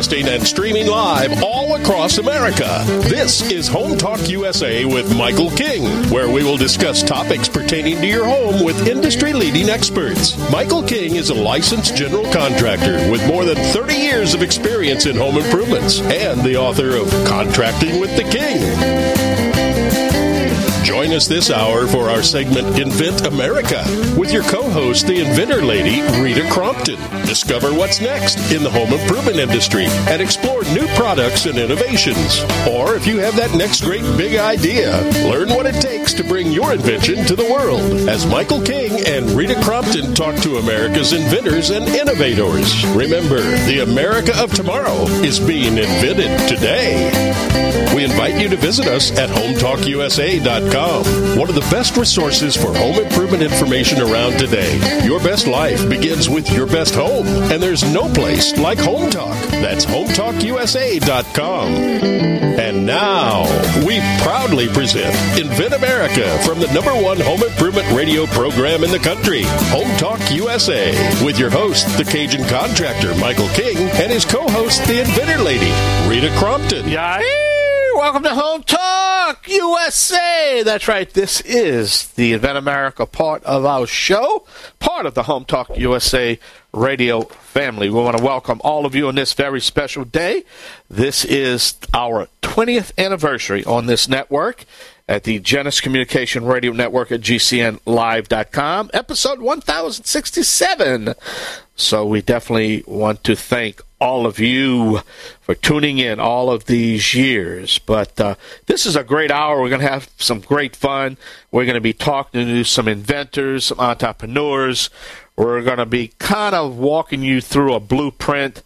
And streaming live all across America. This is Home Talk USA with Michael King, where we will discuss topics pertaining to your home with industry leading experts. Michael King is a licensed general contractor with more than 30 years of experience in home improvements and the author of Contracting with the King. Us this hour for our segment Invent America with your co host, the inventor lady, Rita Crompton. Discover what's next in the home improvement industry and explore new products and innovations. Or if you have that next great big idea, learn what it takes to bring your invention to the world as Michael King and Rita Crompton talk to America's inventors and innovators. Remember, the America of tomorrow is being invented today. We invite you to visit us at hometalkusa.com one of the best resources for home improvement information around today. Your best life begins with your best home, and there's no place like Home Talk. That's hometalkusa.com. And now, we proudly present Invent America from the number one home improvement radio program in the country, Home Talk USA, with your host, the Cajun contractor, Michael King, and his co host, the inventor lady, Rita Crompton. Yeah. Welcome to Home Talk USA. That's right. This is the Invent America part of our show, part of the Home Talk USA radio family. We want to welcome all of you on this very special day. This is our 20th anniversary on this network at the Genesis Communication Radio Network at GCNlive.com, episode 1067. So we definitely want to thank all of you for tuning in all of these years. But uh, this is a great hour. We're going to have some great fun. We're going to be talking to some inventors, some entrepreneurs. We're going to be kind of walking you through a blueprint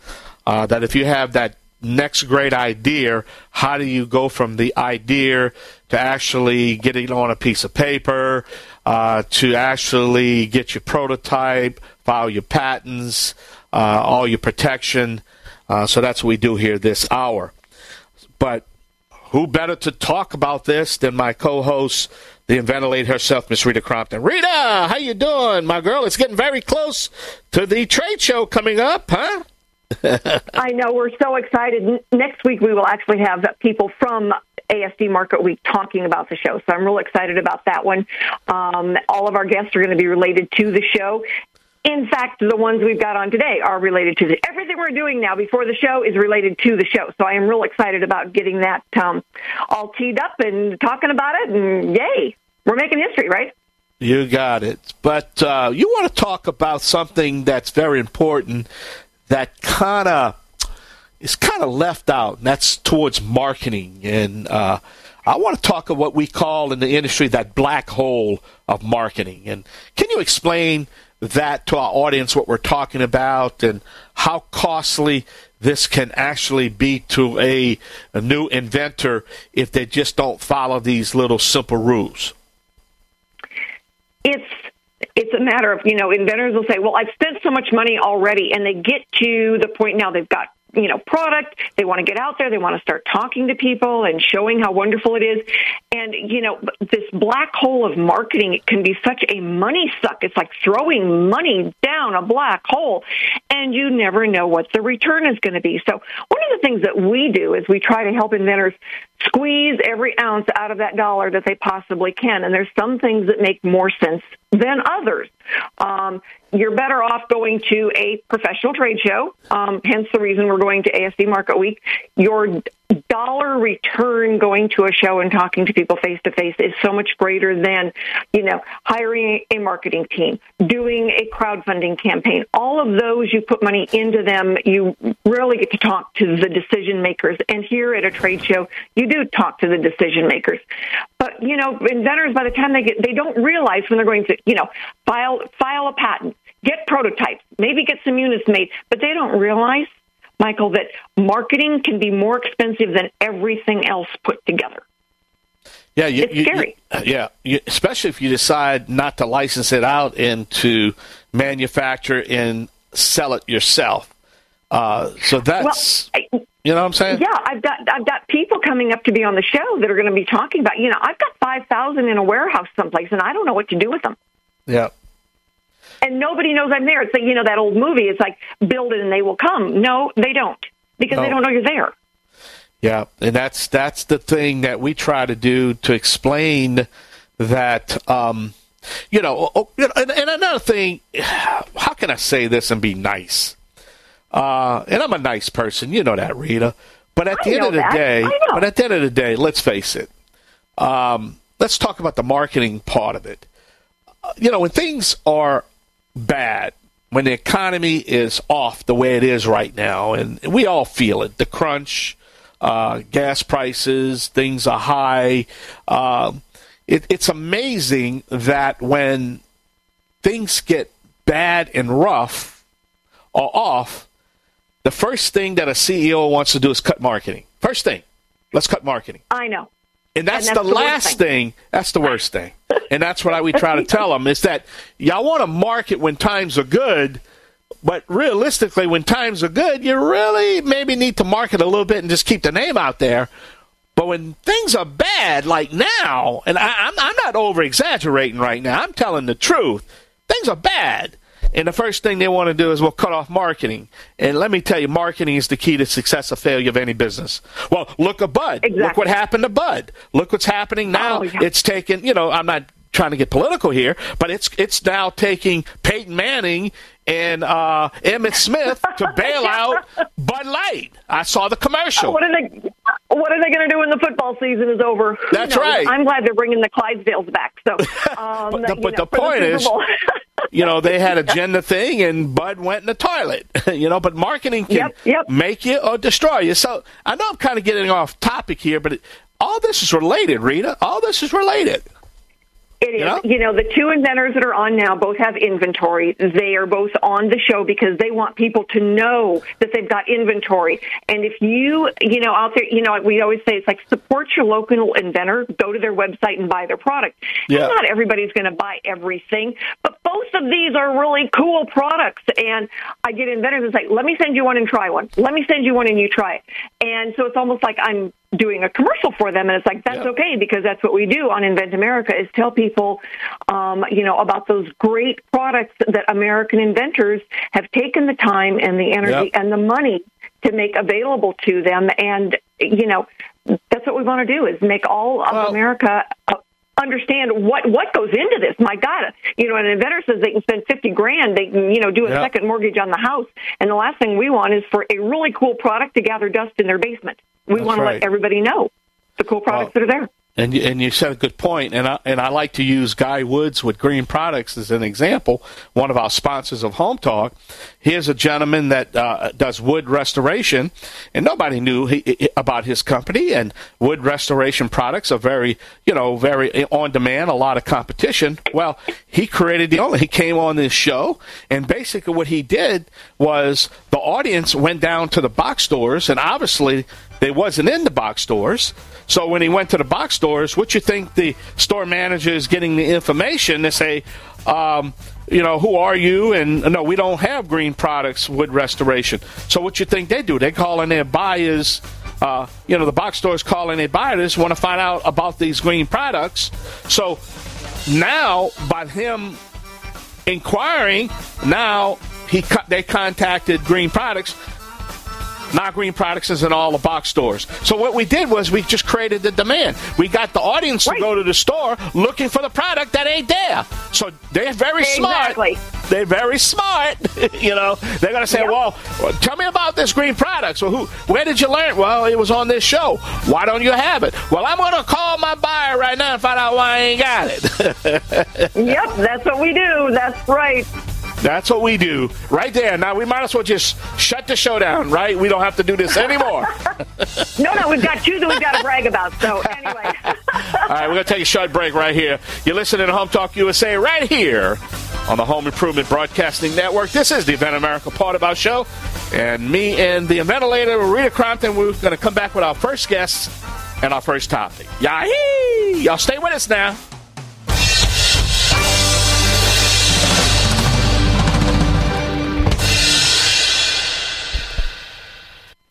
uh, that if you have that next great idea, how do you go from the idea to actually getting on a piece of paper, uh, to actually get your prototype, file your patents, uh, all your protection. Uh, so that's what we do here this hour. But who better to talk about this than my co-host, the inventor lady herself, Miss Rita Crompton. Rita, how you doing, my girl? It's getting very close to the trade show coming up, huh? I know we're so excited. Next week we will actually have people from ASD Market Week talking about the show. So I'm real excited about that one. Um, all of our guests are going to be related to the show. In fact, the ones we've got on today are related to the, everything we're doing now before the show is related to the show. So I am real excited about getting that um, all teed up and talking about it. And yay, we're making history, right? You got it. But uh, you want to talk about something that's very important that kind of is kind of left out, and that's towards marketing. And uh, I want to talk of what we call in the industry that black hole of marketing. And can you explain that to our audience, what we're talking about, and how costly this can actually be to a, a new inventor if they just don't follow these little simple rules? It's it's a matter of you know inventors will say well i've spent so much money already and they get to the point now they've got you know product. They want to get out there. They want to start talking to people and showing how wonderful it is. And you know this black hole of marketing it can be such a money suck. It's like throwing money down a black hole and you never know what the return is going to be. So one of the things that we do is we try to help inventors squeeze every ounce out of that dollar that they possibly can. And there's some things that make more sense than others um, you're better off going to a professional trade show. Um, hence the reason we're going to ASD Market Week. Your dollar return going to a show and talking to people face to face is so much greater than, you know, hiring a marketing team, doing a crowdfunding campaign. All of those, you put money into them, you rarely get to talk to the decision makers. And here at a trade show, you do talk to the decision makers. But, you know, inventors, by the time they get, they don't realize when they're going to, you know, file, file a patent, get prototypes, maybe get some units made, but they don't realize Michael, that marketing can be more expensive than everything else put together. Yeah, you, it's you, scary. You, yeah, you, especially if you decide not to license it out and to manufacture and sell it yourself. Uh, so that's well, I, you know what I'm saying? Yeah, I've got I've got people coming up to be on the show that are going to be talking about. You know, I've got five thousand in a warehouse someplace, and I don't know what to do with them. Yeah. And nobody knows I'm there. It's like you know that old movie. It's like build it and they will come. No, they don't because No. they don't know you're there. Yeah, and that's that's the thing that we try to do to explain that. Um, you know, and, and another thing, how can I say this and be nice? Uh, and I'm a nice person, you know that, Rita. But at I the end of the that. day, but at the end of the day, let's face it. Um, let's talk about the marketing part of it. Uh, You know, when things are bad, when the economy is off the way it is right now, and we all feel it, the crunch, uh, gas prices, things are high. Um, it, it's amazing that when things get bad and rough or off, the first thing that a CEO wants to do is cut marketing. First thing, let's cut marketing. I know. And that's, And that's the, the last thing. thing. That's the worst thing. And that's what I, we try to tell them is that y'all want to market when times are good, but realistically, when times are good, you really maybe need to market a little bit and just keep the name out there. But when things are bad, like now, and I, I'm, I'm not over exaggerating right now, I'm telling the truth. Things are bad. And the first thing they want to do is, well, cut off marketing. And let me tell you, marketing is the key to success or failure of any business. Well, look at Bud. Exactly. Look what happened to Bud. Look what's happening now. Oh, yeah. It's taken, you know, I'm not trying to get political here, but it's it's now taking Peyton Manning and uh, Emmitt Smith to bail out Bud Light. I saw the commercial. What are they? What are they going to do when the football season is over? Who That's knows? right. I'm glad they're bringing the Clydesdales back. So, um, But the- but know, the point Super is-. you know, they had agenda thing, and Bud went in the toilet. you know, but marketing can Yep, yep. make you or destroy you. So I know I'm kind of getting off topic here, but it, all this is related, Rita. All this is related. It is. You know? You know, the two inventors that are on now both have inventory. They are both on the show because they want people to know that they've got inventory. And if you, you know, out there, you know, we always say it's like support your local inventor. Go to their website and buy their product. And Yeah. not everybody's going to buy everything, but both of these are really cool products. And I get inventors and say, "Let me send you one and try one. Let me send you one and you try it." And so it's almost like I'm doing a commercial for them, and it's like that's Yeah. okay because that's what we do on Invent America is tell people, um, you know, about those great products that American inventors have taken the time and the energy Yep. and the money to make available to them, and you know, that's what we want to do is make all of Well- America. Understand what what goes into this? My God, you know, an inventor says they can spend fifty grand. They can, you know, do a Yep. second mortgage on the house, and the last thing we want is for a really cool product to gather dust in their basement. We That's want to right. let everybody know the cool products that are there. And you, and you said a good point, and I, and I like to use Guy Woods with Green Products as an example, one of our sponsors of Home Talk. Here's a gentleman that uh, does wood restoration, and nobody knew he, about his company. And wood restoration products are very, you know, very on demand, a lot of competition. Well, he created the only. He came on this show, and basically what he did was the audience went down to the box stores, and obviously they wasn't in the box stores. So when he went to the box stores, what you think the store manager is getting the information? They say, um, you know, who are you? And no, we don't have green products wood restoration. So what you think they do? They call in their buyers. Uh, you know, the box stores calling their buyers want to find out about these green products. So now, by him inquiring, now he they contacted Green Products. Now Green Products is in all the box stores. So what we did was we just created the demand. We got the audience to go to the store looking for the product that ain't there. So they're very Exactly. smart. They're very smart. you know, they're gonna say, Yep. well, tell me about this Green Products. Well, who? Where did you learn? Well, it was on this show. Why don't you have it? Well, I'm gonna call my buyer right now and find out why I ain't got it. Yep, that's what we do. That's right. That's what we do right there. Now we might as well just shut the show down, right? We don't have to do this anymore. No, no, we've got two that we've got to brag about. So anyway, All right, we're going to take a short break right here. You're listening to Home Talk USA right here on the Home Improvement Broadcasting Network. This is the Invent America part of our show. And me and the ventilator, Rita Crompton, we're going to come back with our first guest and our first topic. Yahee! Y'all stay with us now.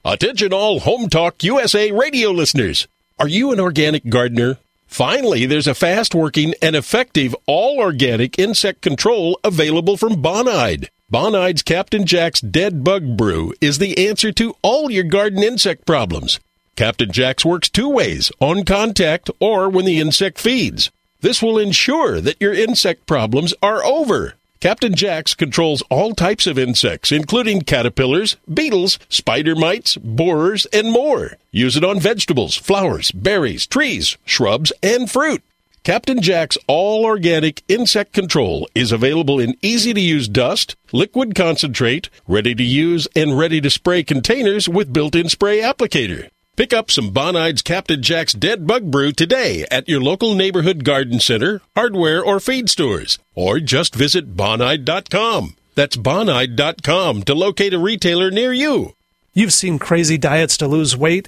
Attention all Home Talk USA radio listeners. Are you an organic gardener? Finally, there's a fast working and effective all organic insect control available from Bonide. Bonide's Captain Jack's Dead Bug Brew is the answer to all your garden insect problems. Captain Jack's works two ways on contact or when the insect feeds. This will ensure that your insect problems are over. Captain Jack's controls all types of insects, including caterpillars, beetles, spider mites, borers, and more. Use it on vegetables, flowers, berries, trees, shrubs, and fruit. Captain Jack's all organic insect control is available in easy to use dust, liquid concentrate, ready to use, and ready to spray containers with built in spray applicator. Pick up some Bonide's Captain Jack's Dead Bug Brew today at your local neighborhood garden center, hardware, or feed stores, or just visit bonide.com. That's bonide.com to locate a retailer near you. You've seen crazy diets to lose weight.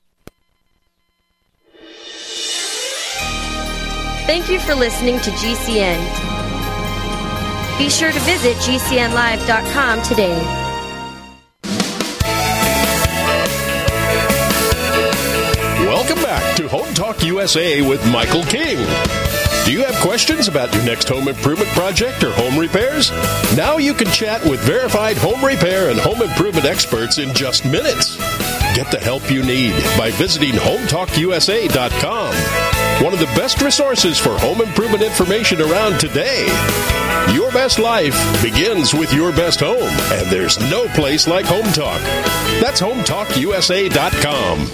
Thank you for listening to GCN. Be sure to visit GCNlive.com today. Welcome back to Home Talk USA with Michael King. Do you have questions about your next home improvement project or home repairs? Now you can chat with verified home repair and home improvement experts in just minutes. Get the help you need by visiting HomeTalkUSA.com. One of the best resources for home improvement information around today. Your best life begins with your best home, and there's no place like Home Talk. That's HomeTalkUSA.com.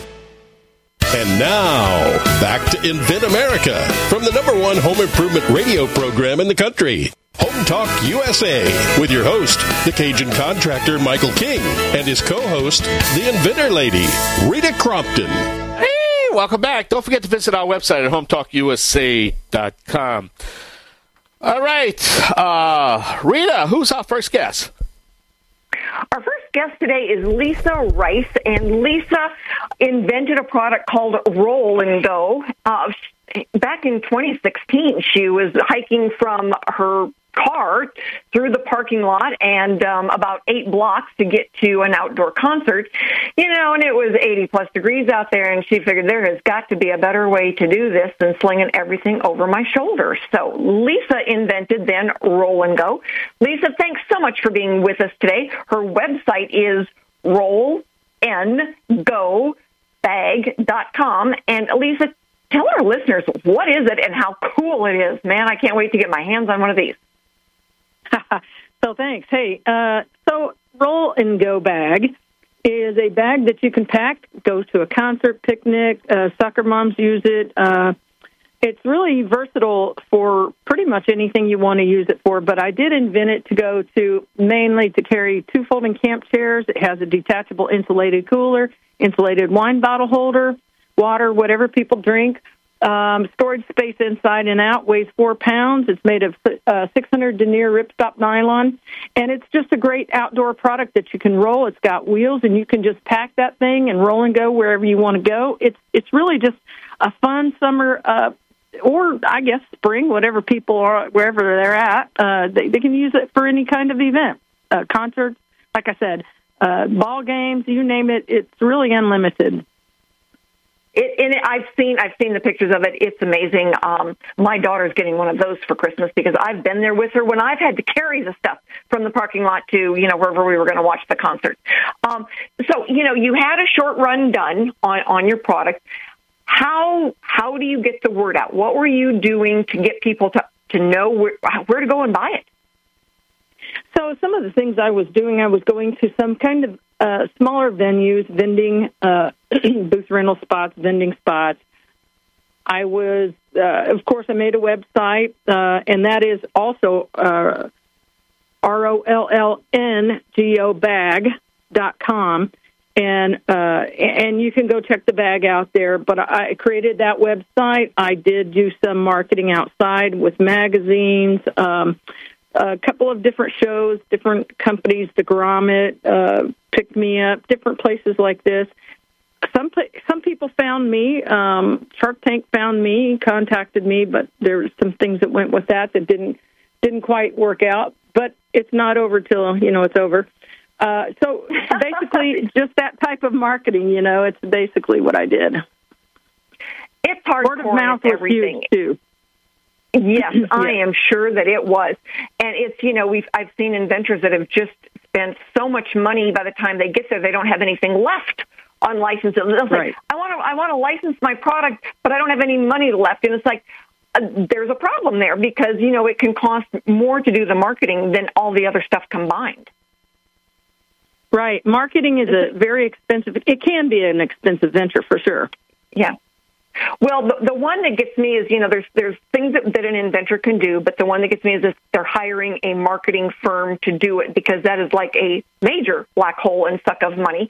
And now, back to Invent America from the number one home improvement radio program in the country. Home Talk USA with your host, the Cajun contractor Michael King, and his co host, the inventor lady, Rita Crompton. Welcome back. Don't forget to visit our website at hometalkusa.com. All right. Uh, Rita, who's our first guest? Our first guest today is Lisa Rice, and Lisa invented a product called Roll and Go. Uh, back in 2016, she was hiking from her car through the parking lot and um, about eight blocks to get to an outdoor concert. You know, and it was 80 plus degrees out there, and she figured there has got to be a better way to do this than slinging everything over my shoulders. So Lisa invented then Roll and Go. Lisa, thanks so much for being with us today. Her website is roll n go bag.com and Lisa tell our listeners what is it and how cool it is. Man, I can't wait to get my hands on one of these. so thanks. Hey, uh, so roll and go bag is a bag that you can pack. Goes to a concert, picnic. Uh, soccer moms use it. Uh, it's really versatile for pretty much anything you want to use it for. But I did invent it to go to mainly to carry two folding camp chairs. It has a detachable insulated cooler, insulated wine bottle holder, water, whatever people drink, um, storage space inside and out weighs four pounds. It's made of uh, 600 denier ripstop nylon, and it's just a great outdoor product that you can roll. It's got wheels, and you can just pack that thing and roll and go wherever you want to go. It's it's really just a fun summer. Uh, or I guess spring, whatever people are, wherever they're at, uh, they, they can use it for any kind of event, uh, concerts. Like I said, uh, ball games, you name it. It's really unlimited. It, and I've seen I've seen the pictures of it. It's amazing. Um, my daughter's getting one of those for Christmas because I've been there with her when I've had to carry the stuff from the parking lot to you know wherever we were going to watch the concert. Um, so you know you had a short run done on on your product. How how do you get the word out? What were you doing to get people to to know where, where to go and buy it? So some of the things I was doing, I was going to some kind of uh, smaller venues, vending uh, booth rental spots, vending spots. I was, uh, of course, I made a website, uh, and that is also uh, R O L L N G O bag dot com, and uh, and you can go check the bag out there. But I created that website. I did do some marketing outside with magazines. Um, a couple of different shows, different companies, the Grommet uh, picked me up, different places like this. Some some people found me. Um, Shark Tank found me, contacted me, but there were some things that went with that that didn't didn't quite work out. But it's not over till you know it's over. Uh, so basically, just that type of marketing. You know, it's basically what I did. It's hard Word of mouth everything. too. Yes, I am sure that it was. And it's, you know, we've I've seen inventors that have just spent so much money by the time they get there they don't have anything left on licenses. It's right. like, I want to I want to license my product, but I don't have any money left. And it's like uh, there's a problem there because, you know, it can cost more to do the marketing than all the other stuff combined. Right. Marketing is a very expensive it can be an expensive venture for sure. Yeah. Well, the, the one that gets me is, you know, there's there's things that, that an inventor can do, but the one that gets me is if they're hiring a marketing firm to do it because that is like a major black hole and suck of money.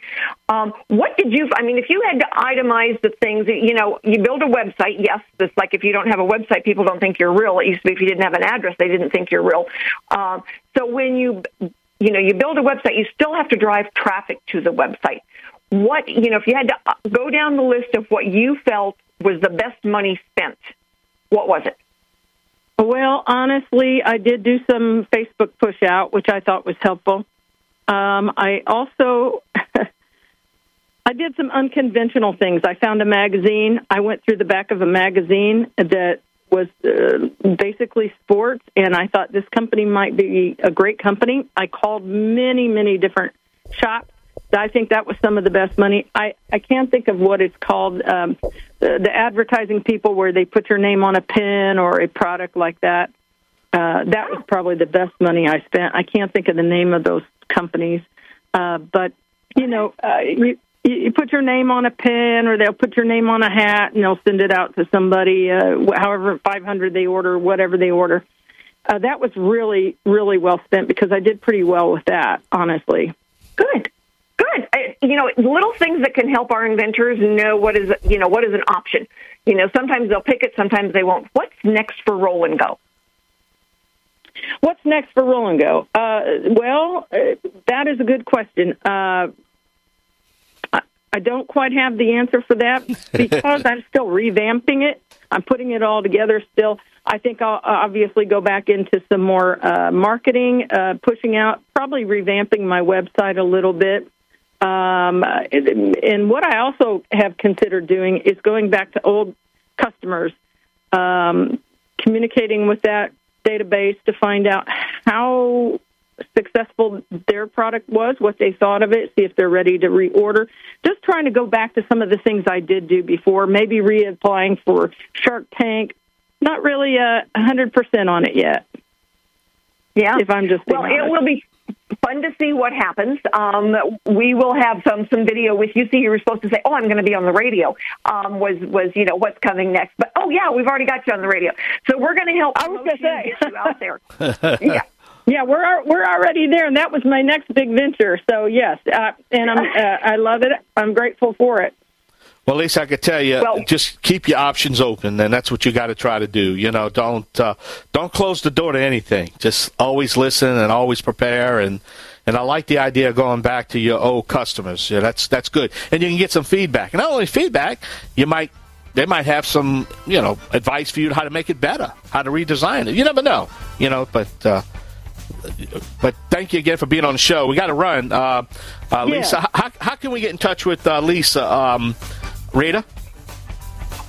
Um, what did you? I mean, if you had to itemize the things, that, you know, you build a website. Yes, it's like if you don't have a website, people don't think you're real. It used to be if you didn't have an address, they didn't think you're real. Um, so when you you know you build a website, you still have to drive traffic to the website. What you know, if you had to uh, go down the list of what you felt was the best money spent? What was it? Well, honestly, I did do some Facebook push out, which I thought was helpful. Um, I also I did some unconventional things. I found a magazine. I went through the back of a magazine that was uh, basically sports, and I thought this company might be a great company. I called many, many different shops I think that was some of the best money. I I can't think of what it's called. Um, the, the advertising people where they put your name on a pin or a product like that. Uh, that was probably the best money I spent. I can't think of the name of those companies, uh, but you know, uh, you you, put your name on a pin or they'll put your name on a hat, and they'll send it out to somebody, uh, however 500 they order, whatever they order. Uh, that was really, really well spent because I did pretty well with that, honestly. Good. Good. I, you know, little things that can help our inventors know what is, you know, what is an option. You know, sometimes they'll pick it, sometimes they won't. What's next for Roll and Go? What's next for Roll and Go? Uh, well, uh, that is a good question. Uh, I, I don't quite have the answer for that because I'm still revamping it. I'm putting it all together still. I think I'll obviously go back into some more uh, marketing, uh, pushing out, probably revamping my website a little bit. Um, and what I also have considered doing is going back to old customers, um, communicating with that database to find out how successful their product was, what they thought of it, see if they're ready to reorder. Just trying to go back to some of the things I did do before, maybe reapplying for Shark Tank. Not really a hundred percent on it yet. Yeah, if I'm just well, honest. it will be fun to see what happens. Um, we will have some some video with you. See, you were supposed to say, "Oh, I'm going to be on the radio." Um, was was you know what's coming next? But oh yeah, we've already got you on the radio. So we're going to help. I was going to say get you out there. yeah. Yeah, we're we're already there, and that was my next big venture. So yes, uh, and I'm uh, I love it. I'm grateful for it. Well, at least I could tell you, well, just keep your options open, and that's what you got to try to do. You know, don't uh, don't close the door to anything. Just always listen and always prepare. And and I like the idea of going back to your old customers. Yeah, that's that's good, and you can get some feedback. And not only feedback, you might they might have some you know advice for you how to make it better, how to redesign it. You never know, you know, but. Uh, but thank you again for being on the show. We got to run. Uh, uh, Lisa, yeah. how, how can we get in touch with uh, Lisa? Um, Rita?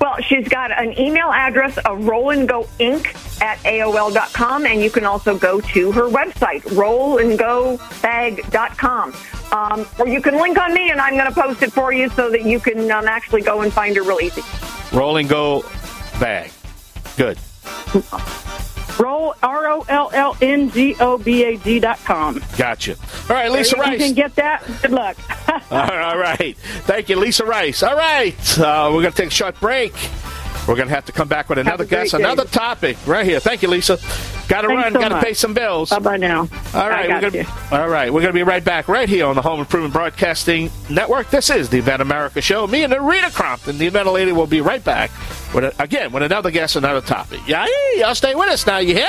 Well, she's got an email address of rollandgoinc at AOL.com, and you can also go to her website, rollandgobag.com. Um, or you can link on me, and I'm going to post it for you so that you can um, actually go and find her real easy. Roll and Go Bag. Good. Roll R O L L N G O B A G dot com. Gotcha. All right, Lisa Rice. You can get that. Good luck. all right. Thank you, Lisa Rice. All right. Uh, we're going to take a short break. We're going to have to come back with another guest, day. another topic right here. Thank you, Lisa. Got to run. so Got to pay some bills. Bye bye now. All right, we're gonna, all right, we're going to be right back right here on the Home Improvement Broadcasting Network. This is the Invent America Show. Me and Rita Crompton, the Event Lady, will be right back with a, again with another guest, another topic. Yeah, y'all stay with us now. You hear?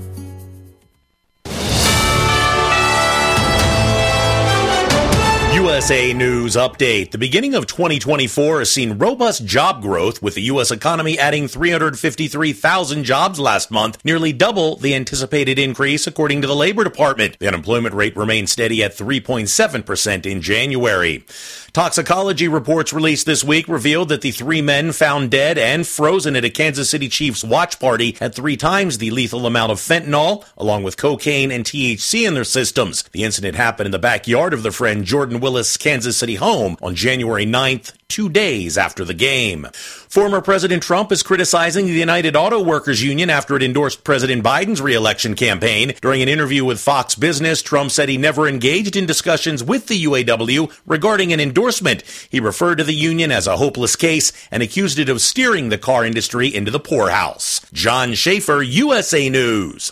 USA News Update. The beginning of 2024 has seen robust job growth, with the U.S. economy adding 353,000 jobs last month, nearly double the anticipated increase, according to the Labor Department. The unemployment rate remained steady at 3.7% in January. Toxicology reports released this week revealed that the three men found dead and frozen at a Kansas City Chiefs watch party had three times the lethal amount of fentanyl, along with cocaine and THC in their systems. The incident happened in the backyard of their friend Jordan Willis Dallas Kansas City home on January 9th, two days after the game. Former President Trump is criticizing the United Auto Workers Union after it endorsed President Biden's reelection campaign. During an interview with Fox Business, Trump said he never engaged in discussions with the UAW regarding an endorsement. He referred to the union as a hopeless case and accused it of steering the car industry into the poorhouse. John Schaefer, USA News.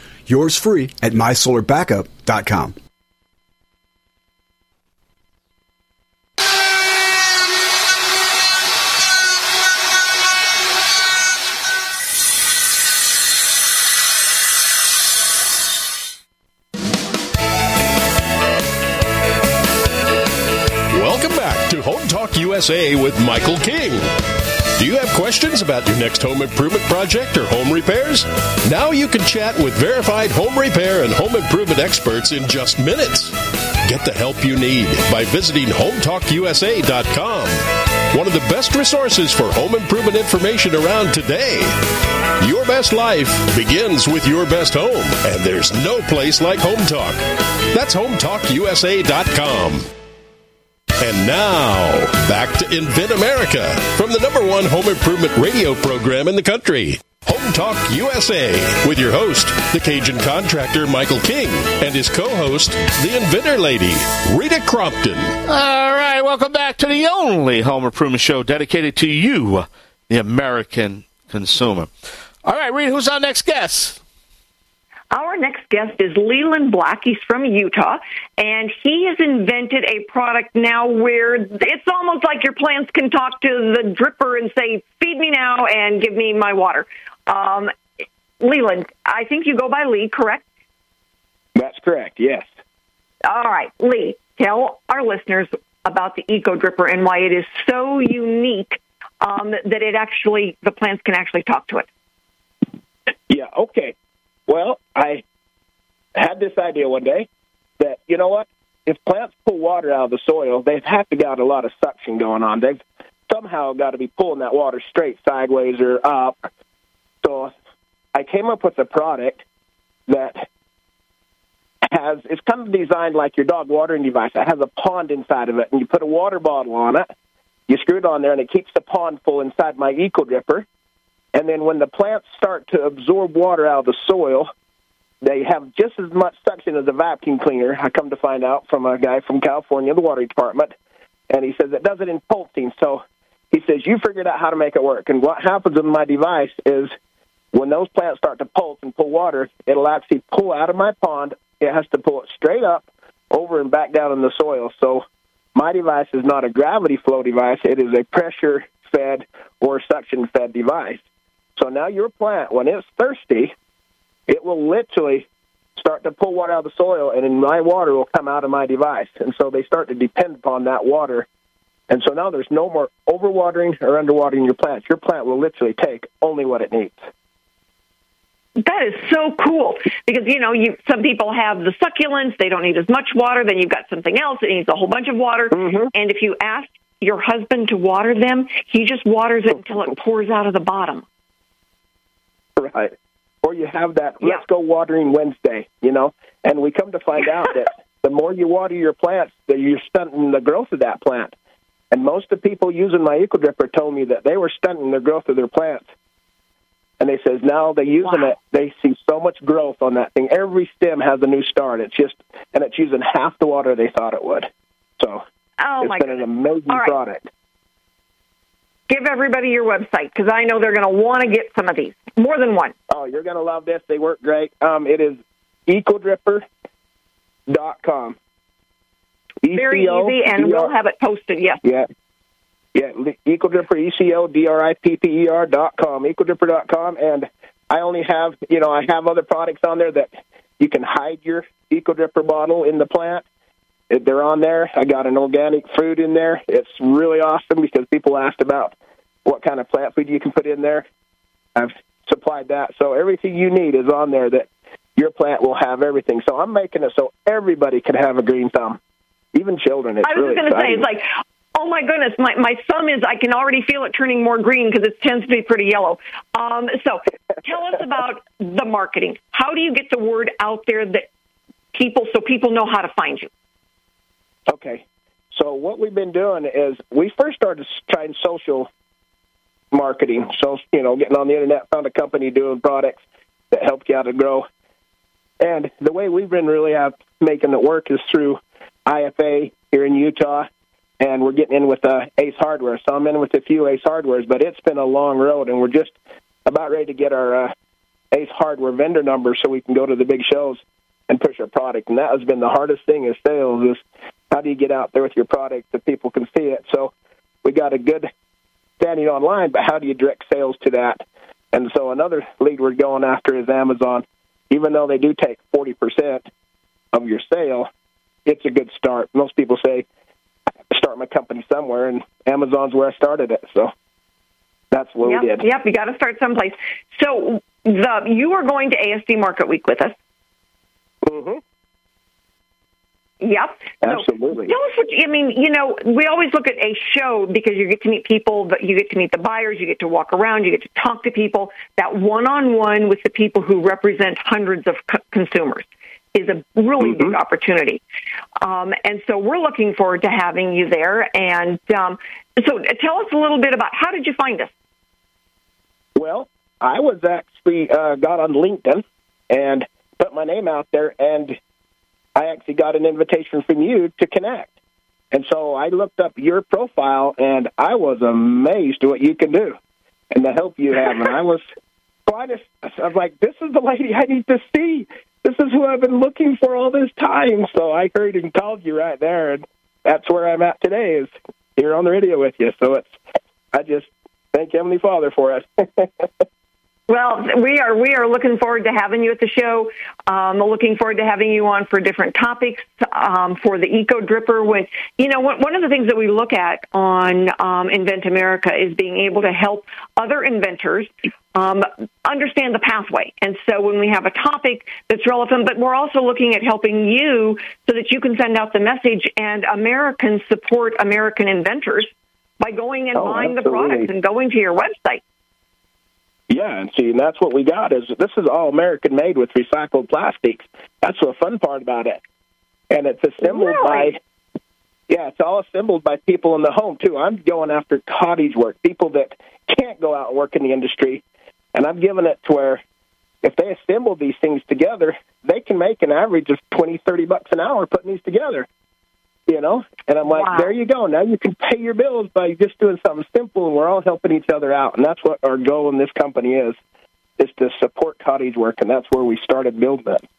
Yours free at mysolarbackup.com. Welcome back to Home Talk USA with Michael King. Do you have questions about your next home improvement project or home repairs? Now you can chat with verified home repair and home improvement experts in just minutes. Get the help you need by visiting HomeTalkUSA.com. One of the best resources for home improvement information around today. Your best life begins with your best home, and there's no place like Home Talk. That's HomeTalkUSA.com. And now, back to Invent America from the number one home improvement radio program in the country. Home Talk USA with your host, the Cajun contractor Michael King, and his co host, the inventor lady, Rita Crompton. All right, welcome back to the only home improvement show dedicated to you, the American consumer. All right, Rita, who's our next guest? Our next guest is Leland Black. He's from Utah, and he has invented a product now where it's almost like your plants can talk to the dripper and say, "Feed me now and give me my water." Um, Leland, I think you go by Lee, correct? That's correct. Yes. All right, Lee, tell our listeners about the Eco Dripper and why it is so unique um, that it actually the plants can actually talk to it. Yeah. Okay. Well, I had this idea one day that you know what, if plants pull water out of the soil, they've have to got a lot of suction going on. They've somehow got to be pulling that water straight sideways or up. So I came up with a product that has it's kind of designed like your dog watering device. It has a pond inside of it, and you put a water bottle on it. You screw it on there, and it keeps the pond full inside my eco dripper. And then when the plants start to absorb water out of the soil, they have just as much suction as a vacuum cleaner. I come to find out from a guy from California, the water department, and he says it does it in pulsing. So he says you figured out how to make it work. And what happens with my device is when those plants start to pulse and pull water, it'll actually pull out of my pond. It has to pull it straight up, over and back down in the soil. So my device is not a gravity flow device; it is a pressure fed or suction fed device. So now your plant, when it's thirsty, it will literally start to pull water out of the soil, and then my water will come out of my device. And so they start to depend upon that water. And so now there's no more overwatering or underwatering your plants. Your plant will literally take only what it needs. That is so cool because you know you some people have the succulents they don't need as much water then you've got something else that needs a whole bunch of water mm-hmm. and if you ask your husband to water them he just waters it until it pours out of the bottom right or you have that yeah. let's go watering Wednesday you know and we come to find out that the more you water your plants that you're stunting the growth of that plant and most of the people using my eco dripper told me that they were stunting the growth of their plants and they says now they using wow. it they see so much growth on that thing every stem has a new start it's just and it's using half the water they thought it would so oh it's been goodness. an amazing right. product give everybody your website because I know they're going to want to get some of these, more than one. Oh, you're going to love this. They work great. Um, it is ecodripper.com. Very easy, and we'll have it posted, yes. Yeah. Yeah, EcoDripper, E-C-O-D-R-I-P-P-E-R dot com, EcoDripper dot com. And I only have, you know, I have other products on there that you can hide your EcoDripper bottle in the plant. They're on there. I got an organic food in there. It's really awesome because people asked about what kind of plant food you can put in there. I've supplied that. So everything you need is on there that your plant will have everything. So I'm making it so everybody can have a green thumb, even children. It's I was really just going to say, it's like, oh my goodness, my, my thumb is, I can already feel it turning more green because it tends to be pretty yellow. Um, so tell us about the marketing. How do you get the word out there that people, so people know how to find you? Okay. So what we've been doing is we first started trying social marketing. So you know, getting on the internet, found a company doing products that helped you out to grow. And the way we've been really out making it work is through IFA here in Utah, and we're getting in with uh, Ace Hardware. So I'm in with a few Ace Hardwares, but it's been a long road, and we're just about ready to get our uh, Ace Hardware vendor number so we can go to the big shows and push our product. And that has been the hardest thing is sales is how do you get out there with your product that people can see it? So we got a good standing online, but how do you direct sales to that? And so another lead we're going after is Amazon. Even though they do take 40% of your sale, it's a good start. Most people say, I have to start my company somewhere, and Amazon's where I started it. So that's what yep, we did. Yep, you got to start someplace. So the you are going to ASD Market Week with us. Mm-hmm. Yep. Absolutely. Tell us what I mean. You know, we always look at a show because you get to meet people, but you get to meet the buyers, you get to walk around, you get to talk to people. That one-on-one with the people who represent hundreds of co- consumers is a really big opportunity. Um, and so we're looking forward to having you there. And um, so, tell us a little bit about how did you find us? Well, I was actually uh, got on LinkedIn and put my name out there, and I actually got an invitation from you to connect. And so I looked up your profile, and I was amazed at what you can do and the help you have. And I was quite, I was like, this is the lady I need to see. This is who I've been looking for all this time. So I heard and called you right there, and that's where I'm at today. Is here on the radio with you. So it's, I just thank Heavenly Father for it. Well, we are we are looking forward to having you at the show. Um, looking forward to having you on for different topics um, for the Eco Dripper. When you know one, one of the things that we look at on um, Invent America is being able to help other inventors um, understand the pathway. And so when we have a topic that's relevant, but we're also looking at helping you so that you can send out the message and Americans support American inventors by going and Oh, buying the absolutely. products and going to your website. Yeah, and see, and that's what we got is this is all American made with recycled plastics. That's the fun part about it, and it's assembled by. Yeah, it's all assembled by people in the home too. I'm going after cottage work, people that can't go out and work in the industry, and I'm giving it to where if they assemble these things together, they can make an average of twenty, thirty bucks an hour putting these together. You know, and I'm like, Wow. there you go. Now you can pay your bills by just doing something simple, and we're all helping each other out. And that's what our goal in this company is, is to support cottage work, and that's where we started building it.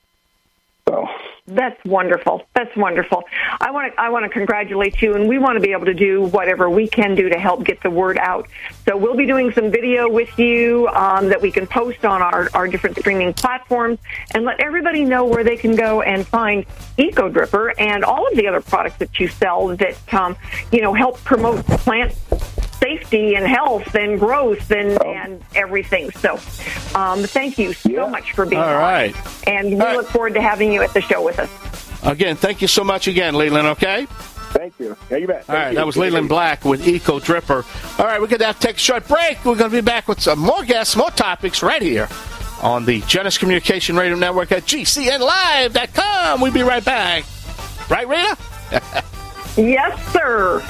So, That's wonderful. That's wonderful. I want to I want to congratulate you, and we want to be able to do whatever we can do to help get the word out. So we'll be doing some video with you um, that we can post on our, our different streaming platforms, and let everybody know where they can go and find Eco Dripper and all of the other products that you sell that um, you know help promote plant safety and health and growth and, and everything. So, um, thank you so much for being All on. right. And we look forward to having you at the show with us. Again, thank you so much again, Leland, okay? thank you. Yeah, you bet. All right, that was Leland Black with Eco Dripper. All right, we're going to have to take a short break. We're going to be back with some more guests, more topics right here on the Genesis Communication Radio Network at GCNLive.com. We'll be right back. Right, Rita? Yes, sir.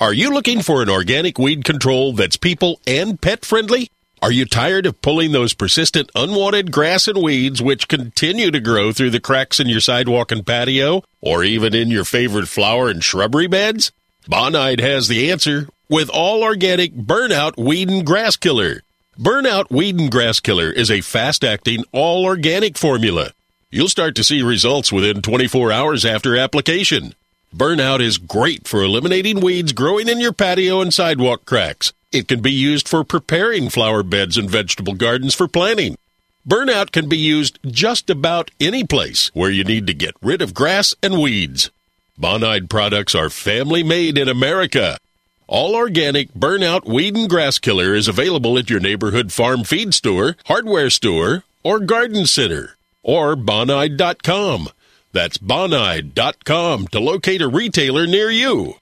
Are you looking for an organic weed control that's people and pet friendly? Are you tired of pulling those persistent unwanted grass and weeds which continue to grow through the cracks in your sidewalk and patio, or even in your favorite flower and shrubbery beds? Bonide has the answer with all organic Burnout Weed and Grass Killer. Burnout Weed and Grass Killer is a fast acting, all organic formula. You'll start to see results within 24 hours after application. Burnout is great for eliminating weeds growing in your patio and sidewalk cracks. It can be used for preparing flower beds and vegetable gardens for planting. Burnout can be used just about any place where you need to get rid of grass and weeds. Bonide products are family made in America. All organic Burnout Weed and Grass Killer is available at your neighborhood farm feed store, hardware store, or garden center, or bonide.com. That's bonide.com to locate a retailer near you.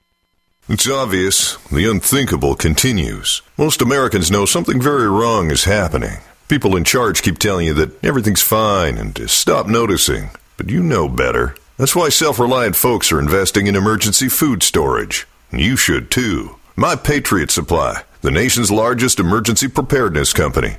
It's obvious. The unthinkable continues. Most Americans know something very wrong is happening. People in charge keep telling you that everything's fine and to stop noticing. But you know better. That's why self reliant folks are investing in emergency food storage. And you should too. My Patriot Supply, the nation's largest emergency preparedness company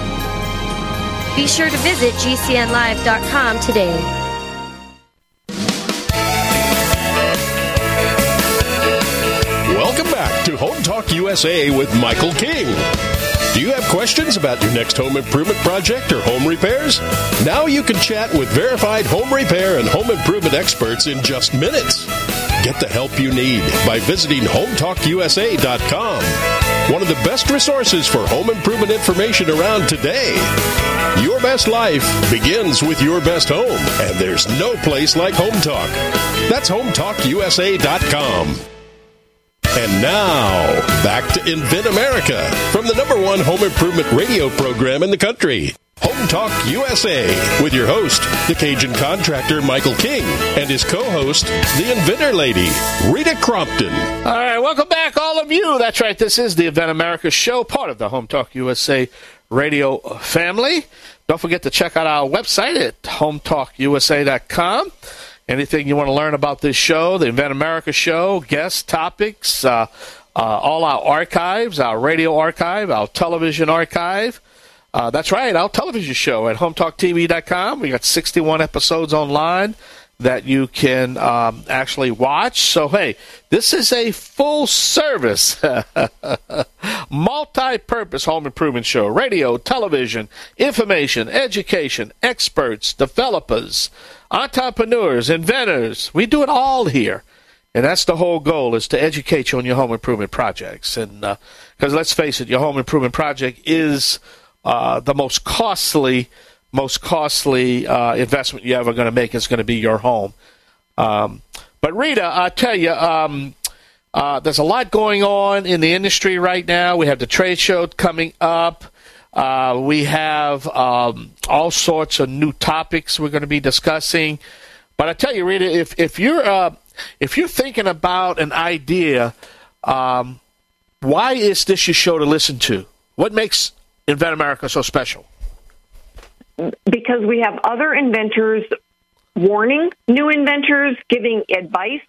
Be sure to visit GCNlive.com today. Welcome back to Home Talk USA with Michael King. Do you have questions about your next home improvement project or home repairs? Now you can chat with verified home repair and home improvement experts in just minutes. Get the help you need by visiting HomeTalkUSA.com, one of the best resources for home improvement information around today. Your best life begins with your best home, and there's no place like Home Talk. That's HomeTalkUSA.com. And now, back to Invent America from the number one home improvement radio program in the country. Home Talk USA with your host, the Cajun contractor Michael King, and his co host, the inventor lady, Rita Crompton. All right, welcome back, all of you. That's right, this is the Invent America show, part of the Home Talk USA radio family. Don't forget to check out our website at hometalkusa.com. Anything you want to learn about this show, the Invent America show, guest topics, uh, uh, all our archives, our radio archive, our television archive. Uh, that's right, our television show at hometalktv.com. We got 61 episodes online that you can um, actually watch. So, hey, this is a full service, multi purpose home improvement show radio, television, information, education, experts, developers, entrepreneurs, inventors. We do it all here. And that's the whole goal is to educate you on your home improvement projects. And because uh, let's face it, your home improvement project is uh, the most costly most costly uh, investment you're ever going to make is going to be your home. Um, But Rita, I tell you, um, uh, there's a lot going on in the industry right now. We have the trade show coming up. Uh, we have um, all sorts of new topics we're going to be discussing. But I tell you, Rita, if if you're uh, if you're thinking about an idea, um, why is this your show to listen to? What makes Invent America so special? Because we have other inventors warning new inventors, giving advice,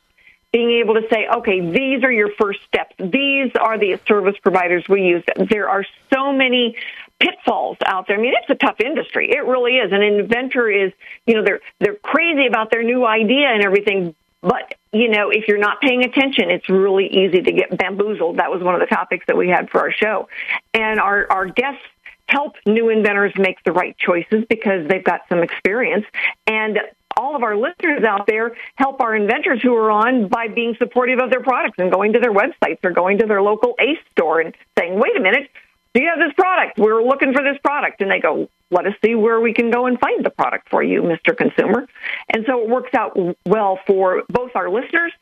being able to say, okay, these are your first steps. These are the service providers we use. There are so many pitfalls out there. I mean, it's a tough industry. It really is. An inventor is, you know, they're they're crazy about their new idea and everything, but you know, if you're not paying attention, it's really easy to get bamboozled. That was one of the topics that we had for our show. And our our guests help new inventors make the right choices because they've got some experience and all of our listeners out there help our inventors who are on by being supportive of their products and going to their websites or going to their local ACE store and saying, wait a minute, do you have this product? We're looking for this product. And they go, let us see where we can go and find the product for you, Mr. Consumer. And so it works out well for both our listeners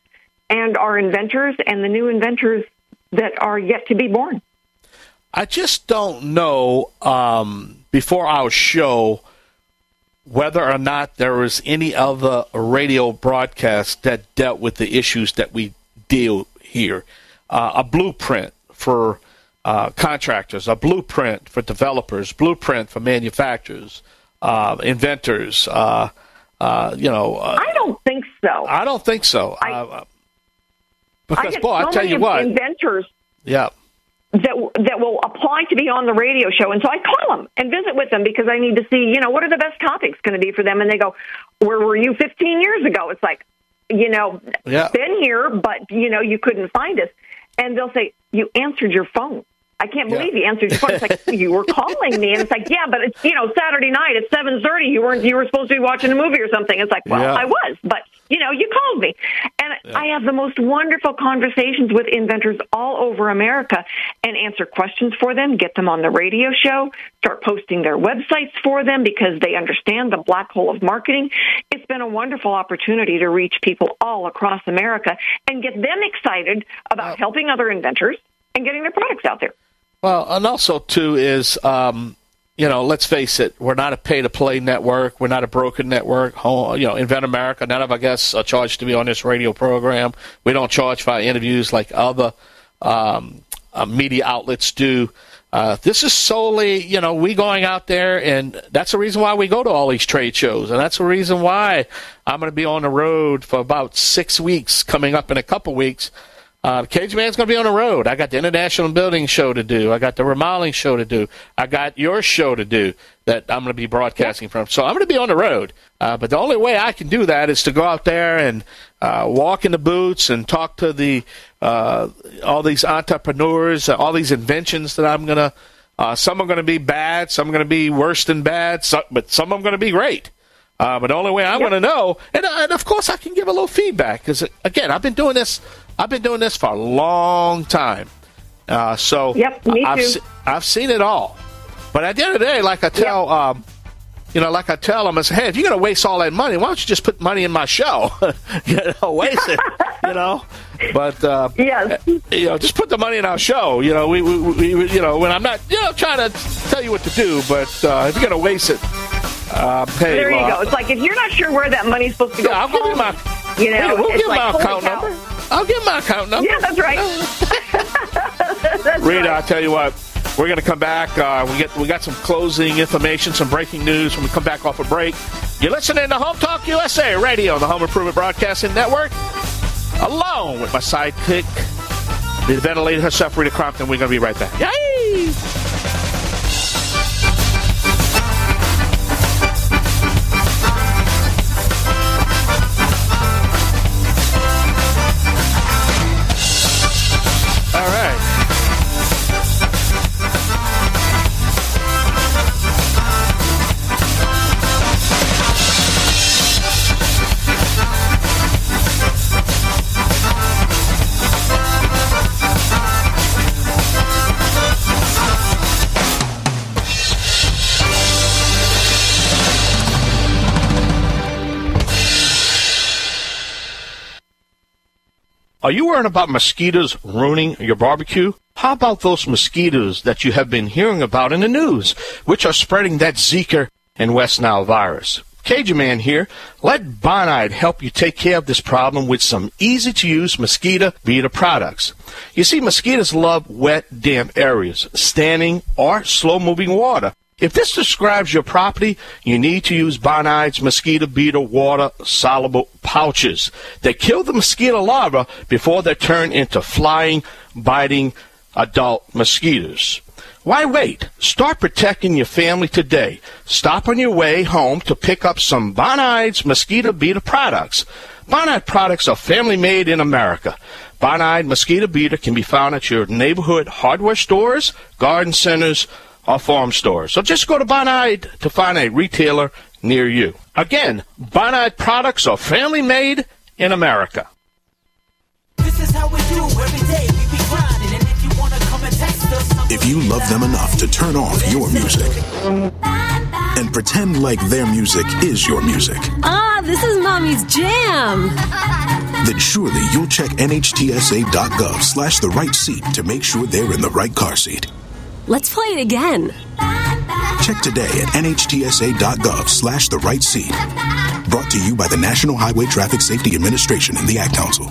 and our inventors and the new inventors that are yet to be born. I just don't know um, before our show whether or not there was any other radio broadcast that dealt with the issues that we deal here. Uh, a blueprint for uh, contractors, a blueprint for developers, blueprint for manufacturers, uh, inventors. Uh, uh, you know, uh, I don't think so. I don't think so. I, because, I boy, I tell you what, inventors. Yeah that that will apply to be on the radio show. And so I call them and visit with them because I need to see, you know, what are the best topics going to be for them. And they go, "Where were you 15 years ago?" It's like, you know, yeah. been here, but you know, you couldn't find us. And they'll say, "You answered your phone." I can't believe yeah. you answered your phone. It's like you were calling me, and it's like, yeah, but it's you know Saturday night at seven thirty. You weren't. You were supposed to be watching a movie or something. It's like, well, yeah. I was, but you know, you called me, and yeah. I have the most wonderful conversations with inventors all over America, and answer questions for them, get them on the radio show, start posting their websites for them because they understand the black hole of marketing. It's been a wonderful opportunity to reach people all across America and get them excited about helping other inventors and getting their products out there. Well, and also too is um, you know, let's face it, we're not a pay-to-play network. We're not a broken network. You know, Invent America. None of our guests are charged to be on this radio program. We don't charge for our interviews like other um, uh, media outlets do. Uh, this is solely, you know, we going out there, and that's the reason why we go to all these trade shows, and that's the reason why I'm going to be on the road for about six weeks, coming up in a couple weeks uh, Cajun Man's going to be on the road. I got the International Building Show to do. I got the Remodeling Show to do. I got your show to do that I'm going to be broadcasting from. So I'm going to be on the road. Uh, but the only way I can do that is to go out there and uh, walk in the boots and talk to the uh, all these entrepreneurs, uh, all these inventions that I'm going to. Uh, some are going to be bad. Some are going to be worse than bad. So, but some are going to be great. Uh, but the only way I yep. want to know, and, and, of course I can give a little feedback because again I've been doing this I've been doing this for a long time. Uh, so yep, me I've, too. Se- I've seen it all. But at the end of the day, like I tell, yep. um, you know, like I tell them, I say, hey, if you're going to waste all that money, why don't you just put money in my show? you know, waste it, you know. But uh, yes. you know, just put the money in our show. You know, we, we, we you know, when I'm not, you know, trying to tell you what to do, but uh, if you're going to waste it, uh, hey, there you uh, go. It's like if you're not sure where that money's supposed to go, yeah, I'll give you my, you know, we'll it's give like, my account cow. number. I'll give my account number. Yeah, that's right. that's Rita, right. I'll tell you what. We're going to come back. Uh, we get we got some closing information, some breaking news when we come back off a break. You're listening to Home Talk USA Radio, the Home Improvement Broadcasting Network, along with my sidekick, the ventilator herself, Rita Crompton. We're going to be right back. Yay! Are you worried about mosquitoes ruining your barbecue? How about those mosquitoes that you have been hearing about in the news, which are spreading that Zika and West Nile virus? Cajun Man here. Let Bonide help you take care of this problem with some easy to use mosquito beater products. You see, mosquitoes love wet, damp areas, standing or slow moving water. If this describes your property, you need to use Bonide's mosquito beater water soluble pouches. They kill the mosquito larvae before they turn into flying, biting adult mosquitoes. Why wait? Start protecting your family today. Stop on your way home to pick up some Bonide's mosquito beater products. Bonide products are family made in America. Bonide mosquito beater can be found at your neighborhood hardware stores, garden centers, or farm stores. So just go to Bonide to find a retailer near you. Again, Bonide products are family made in America. If you love them enough to turn off your music and pretend like their music is your music, Ah, this is mommy's jam. then surely you'll check nhtsa.gov slash the right seat to make sure they're in the right car seat. Let's play it again. Check today at nhtsa.gov slash the right seat. Brought to you by the National Highway Traffic Safety Administration and the Ad Council.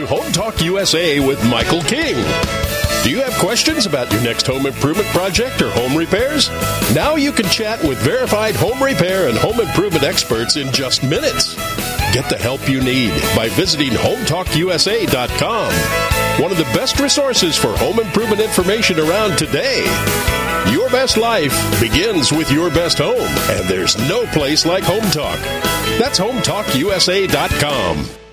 to Home Talk USA with Michael King. Do you have questions about your next home improvement project or home repairs? Now you can chat with verified home repair and home improvement experts in just minutes. Get the help you need by visiting HomeTalkUSA.com, one of the best resources for home improvement information around today. Your best life begins with your best home, and there's no place like Home Talk. That's HomeTalkUSA.com.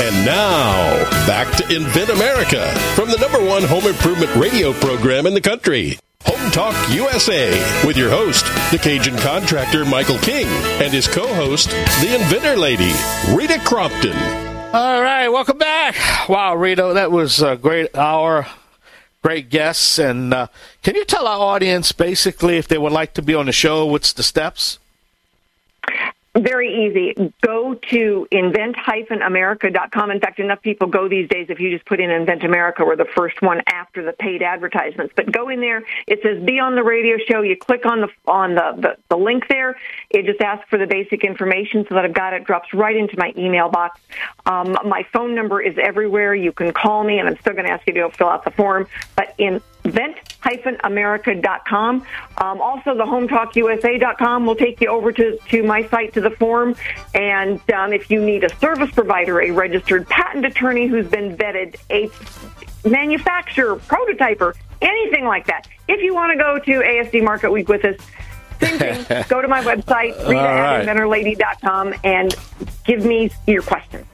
And now, back to Invent America from the number one home improvement radio program in the country. Home Talk USA with your host, the Cajun contractor Michael King, and his co host, the inventor lady, Rita Crompton. All right, welcome back. Wow, Rita, that was a great hour. Great guests. And uh, can you tell our audience basically if they would like to be on the show, what's the steps? Very easy. Go to invent-america.com. In fact, enough people go these days. If you just put in Invent America, we're the first one after the paid advertisements. But go in there. It says "Be on the radio show." You click on the on the the, the link there. It just asks for the basic information so that I've got it. Drops right into my email box. Um, my phone number is everywhere. You can call me, and I'm still going to ask you to fill out the form. But in vent-america.com. Um, also, the hometalkusa.com will take you over to, to my site to the form. And um, if you need a service provider, a registered patent attorney who's been vetted, a manufacturer, prototyper, anything like that, if you want to go to ASD Market Week with us, Same thing. Go to my website, Rita right. at inventorlady.com, and give me your questions.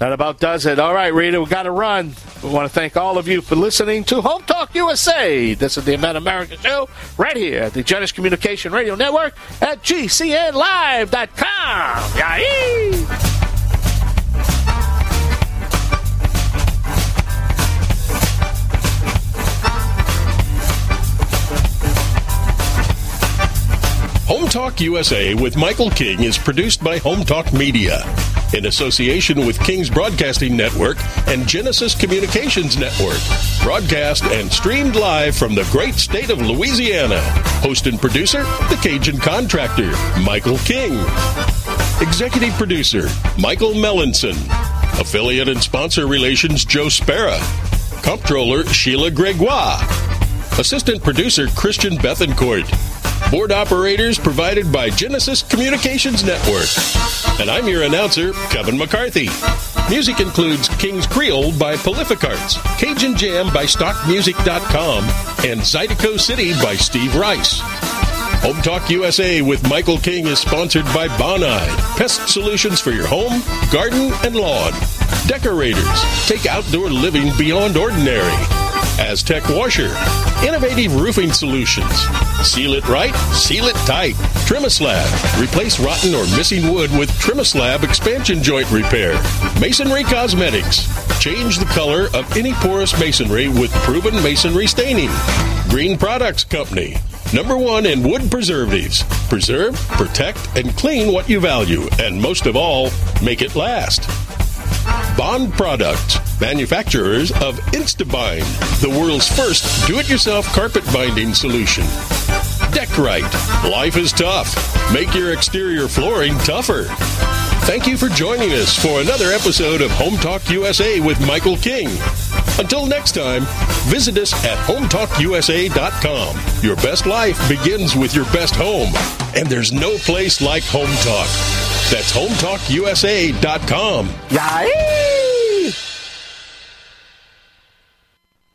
That about does it. All right, Rita, we got to run. We want to thank all of you for listening to Home Talk USA. This is the Invent America Show right here at the Genesis Communication Radio Network at GCNLive.com. Yay! Home Talk USA with Michael King is produced by Home Talk Media in association with King's Broadcasting Network and Genesis Communications Network. Broadcast and streamed live from the great state of Louisiana. Host and producer, the Cajun Contractor, Michael King. Executive producer, Michael Mellinson. Affiliate and sponsor relations, Joe Spera. Comptroller, Sheila Gregoire. Assistant producer, Christian Bethencourt. Board operators provided by Genesis Communications Network. And I'm your announcer, Kevin McCarthy. Music includes King's Creole by Prolific Arts, Cajun Jam by StockMusic.com, and Zydeco City by Steve Rice. Home Talk USA with Michael King is sponsored by Bonide, pest solutions for your home, garden, and lawn. Deckorators, take outdoor living beyond ordinary. Aztec Washer, innovative roofing solutions. Seal it right, seal it tight. Trim-A-Slab, replace rotten or missing wood with Trim-A-Slab expansion joint repair. Masonry Cosmetics, change the color of any porous masonry with proven masonry staining. Green Products Company, number one in wood preservatives. Preserve, protect, and clean what you value, and most of all, make it last. Bond Products, manufacturers of Instabind, the world's first do-it-yourself carpet binding solution. Deckrite, life is tough. Make your exterior flooring tougher. Thank you for joining us for another episode of Home Talk USA with Michael King. Until next time, visit us at HomeTalkUSA.com. Your best life begins with your best home, and there's no place like Home Talk. That's HomeTalkUSA.com. Yay!